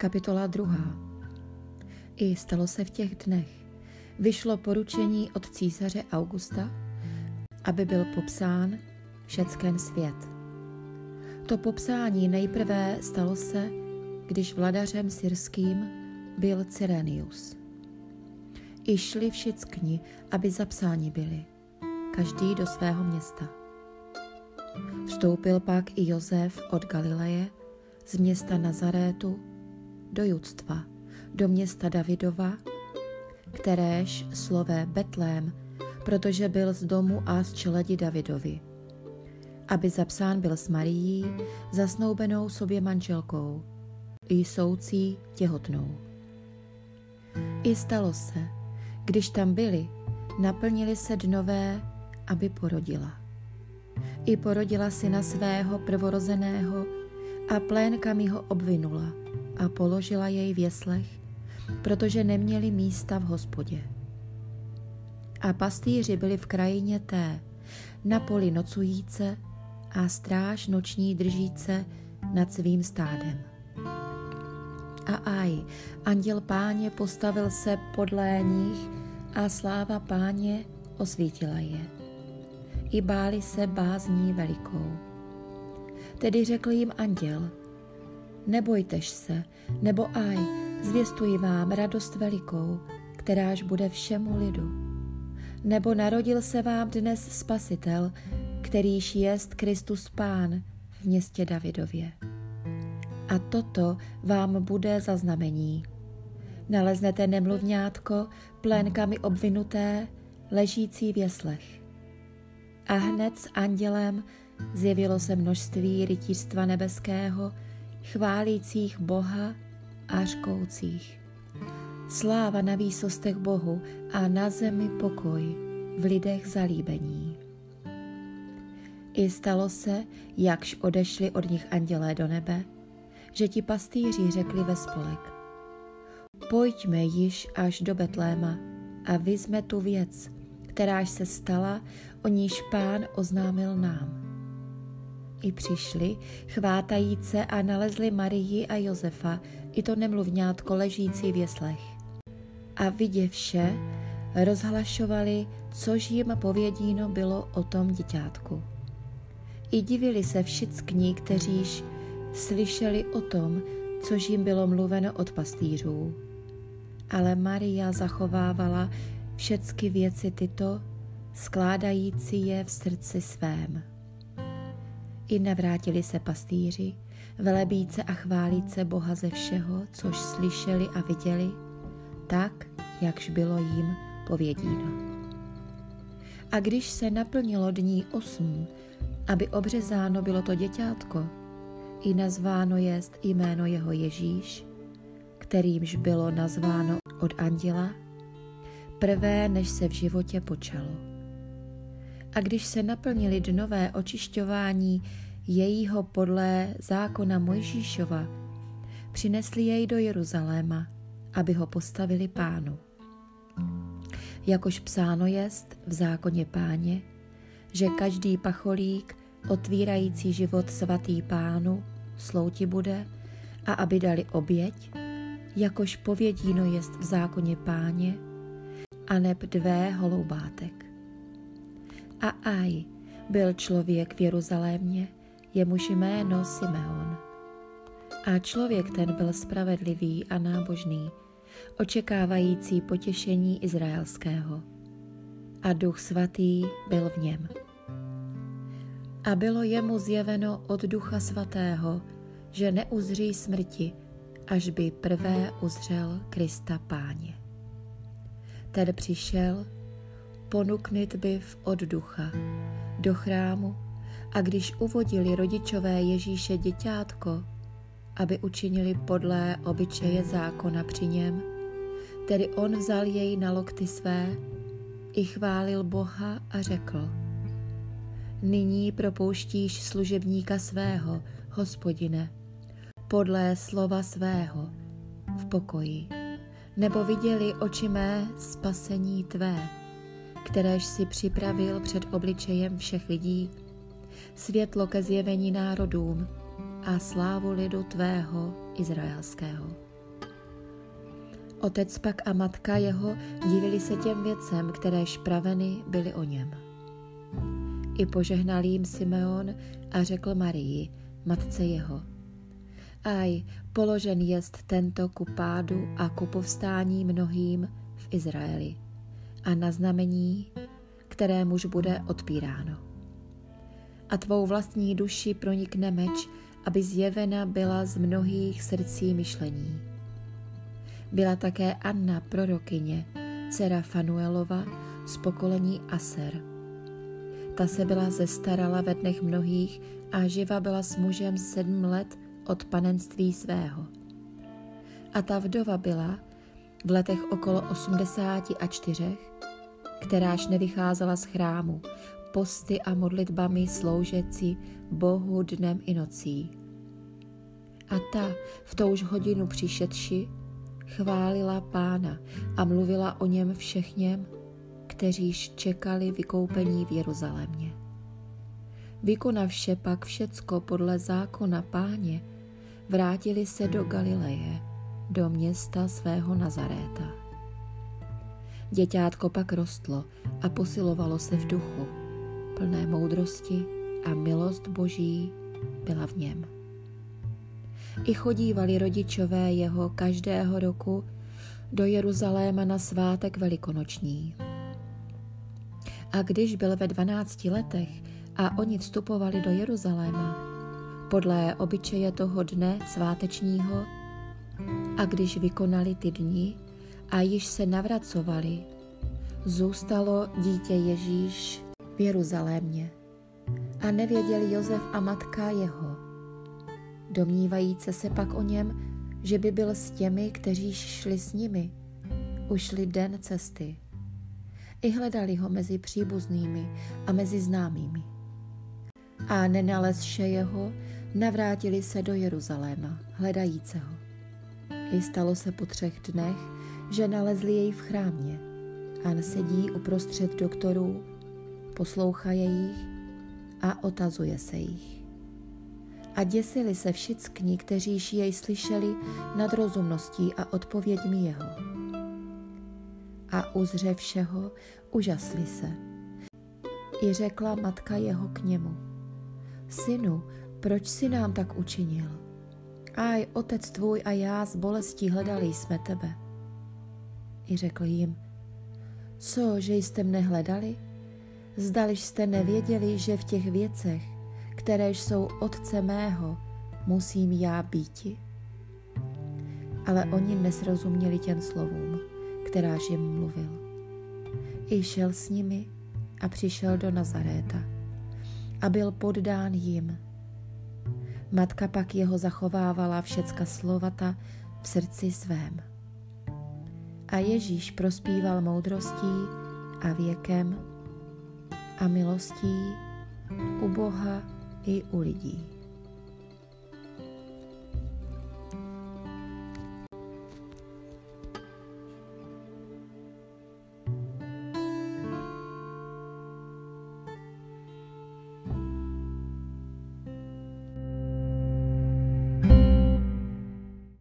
Kapitola 2. I stalo se v těch dnech. Vyšlo poručení od císaře Augusta, aby byl popsán všecken svět. To popsání nejprve stalo se, když vladařem syrským byl Cyrenius. I šli všichni, aby zapsáni byli, každý do svého města. Vstoupil pak i Josef od Galileje z města Nazarétu do judstva, do města Davidova, kteréž slové Betlém, protože byl z domu a z čeledi Davidovi, aby zapsán byl s Marií, zasnoubenou sobě manželkou, i soucí těhotnou. I stalo se, když tam byli, naplnili se dnové, aby porodila. I porodila syna svého prvorozeného a plénkami ho obvinula a položila jej v jeslech, protože neměli místa v hospodě. A pastýři byli v krajině té, na poli nocujíce a stráž noční držíce nad svým stádem. A aj, anděl páně postavil se podle nich a sláva páně osvítila je. I báli se bázní velikou. Tedy řekl jim anděl, nebojtež se, nebo aj, zvěstuji vám radost velikou, kteráž bude všemu lidu. Nebo narodil se vám dnes spasitel, kterýž jest Kristus Pán v městě Davidově. A toto vám bude za znamení. Naleznete nemluvňátko plénkami obvinuté, ležící v jeslech. A hned s andělem zjevilo se množství rytířstva nebeského, chválících Boha a řkoucích. Sláva na výsostech Bohu a na zemi pokoj, v lidech zalíbení. I stalo se, jakž odešli od nich andělé do nebe, že ti pastýři řekli ve spolek. Pojďme již až do Betléma a vyzme tu věc, kteráž se stala, o níž pán oznámil nám i přišli, chvátajíce a nalezli Marii a Josefa, i to nemluvňátko ležící v jeslech. A viděv vše, rozhlašovali, což jim povědíno bylo o tom děťátku. I divili se všichni, kteříž slyšeli o tom, což jim bylo mluveno od pastýřů. Ale Maria zachovávala všecky věci tyto, skládající je v srdci svém. I navrátili se pastýři, velebíce a chválíce Boha ze všeho, což slyšeli a viděli, tak, jakž bylo jim povědíno. A když se naplnilo dní osm, aby obřezáno bylo to děťátko, i nazváno jest jméno jeho Ježíš, kterýmž bylo nazváno od anděla, prvé, než se v životě počalo a když se naplnili dnové očišťování jejího podle zákona Mojžíšova, přinesli jej do Jeruzaléma, aby ho postavili pánu. Jakož psáno jest v zákoně páně, že každý pacholík otvírající život svatý pánu slouti bude a aby dali oběť, jakož povědíno jest v zákoně páně, a neb dvé holoubátek. A aj byl člověk v Jeruzalémě, jemuž jméno Simeon. A člověk ten byl spravedlivý a nábožný, očekávající potěšení izraelského. A duch svatý byl v něm. A bylo jemu zjeveno od ducha svatého, že neuzří smrti, až by prvé uzřel Krista páně. Ten přišel ponuknit byv od ducha do chrámu. A když uvodili rodičové Ježíše děťátko, aby učinili podlé obyčeje zákona při něm, tedy on vzal jej na lokty své, i chválil Boha a řekl, Nyní propouštíš služebníka svého, hospodine, podlé slova svého, v pokoji, nebo viděli oči mé spasení tvé kteréž si připravil před obličejem všech lidí, světlo ke zjevení národům a slávu lidu tvého izraelského. Otec pak a matka jeho divili se těm věcem, které špraveny byly o něm. I požehnal jim Simeon a řekl Marii, matce jeho. Aj, položen jest tento ku pádu a ku povstání mnohým v Izraeli a na znamení, které muž bude odpíráno. A tvou vlastní duši pronikne meč, aby zjevena byla z mnohých srdcí myšlení. Byla také Anna prorokyně, dcera Fanuelova z pokolení Aser. Ta se byla zestarala ve dnech mnohých a živa byla s mužem sedm let od panenství svého. A ta vdova byla v letech okolo osmdesáti a čtyřech, kteráž nevycházela z chrámu, posty a modlitbami sloužecí Bohu dnem i nocí. A ta v touž hodinu přišetši chválila pána a mluvila o něm všechněm, kteříž čekali vykoupení v Jeruzalémě. Vykonavše pak všecko podle zákona páně, vrátili se do Galileje, do města svého Nazaréta. Děťátko pak rostlo a posilovalo se v duchu, plné moudrosti a milost Boží byla v něm. I chodívali rodičové jeho každého roku do Jeruzaléma na svátek velikonoční. A když byl ve dvanácti letech a oni vstupovali do Jeruzaléma, podle obyčeje toho dne svátečního, a když vykonali ty dni a již se navracovali, zůstalo dítě Ježíš v Jeruzalémě a nevěděli Josef a matka jeho. Domnívajíce se pak o něm, že by byl s těmi, kteří šli s nimi, ušli den cesty. I hledali ho mezi příbuznými a mezi známými. A nenalezše jeho, navrátili se do Jeruzaléma, hledajíce ho. I stalo se po třech dnech, že nalezli jej v chrámě. a sedí uprostřed doktorů, poslouchaje jich a otazuje se jich. A děsili se všichni, kteří jej slyšeli nad rozumností a odpověďmi jeho. A uzře všeho, úžasli se. I řekla matka jeho k němu. Synu, proč si nám tak učinil? Aj, otec tvůj a já s bolestí hledali jsme tebe. I řekl jim, co, že jste mne hledali? Zdališ jste nevěděli, že v těch věcech, které jsou otce mého, musím já býti? Ale oni nesrozuměli těm slovům, kteráž jim mluvil. I šel s nimi a přišel do Nazaréta a byl poddán jim Matka pak jeho zachovávala všecka slovata v srdci svém. A Ježíš prospíval moudrostí a věkem a milostí u Boha i u lidí.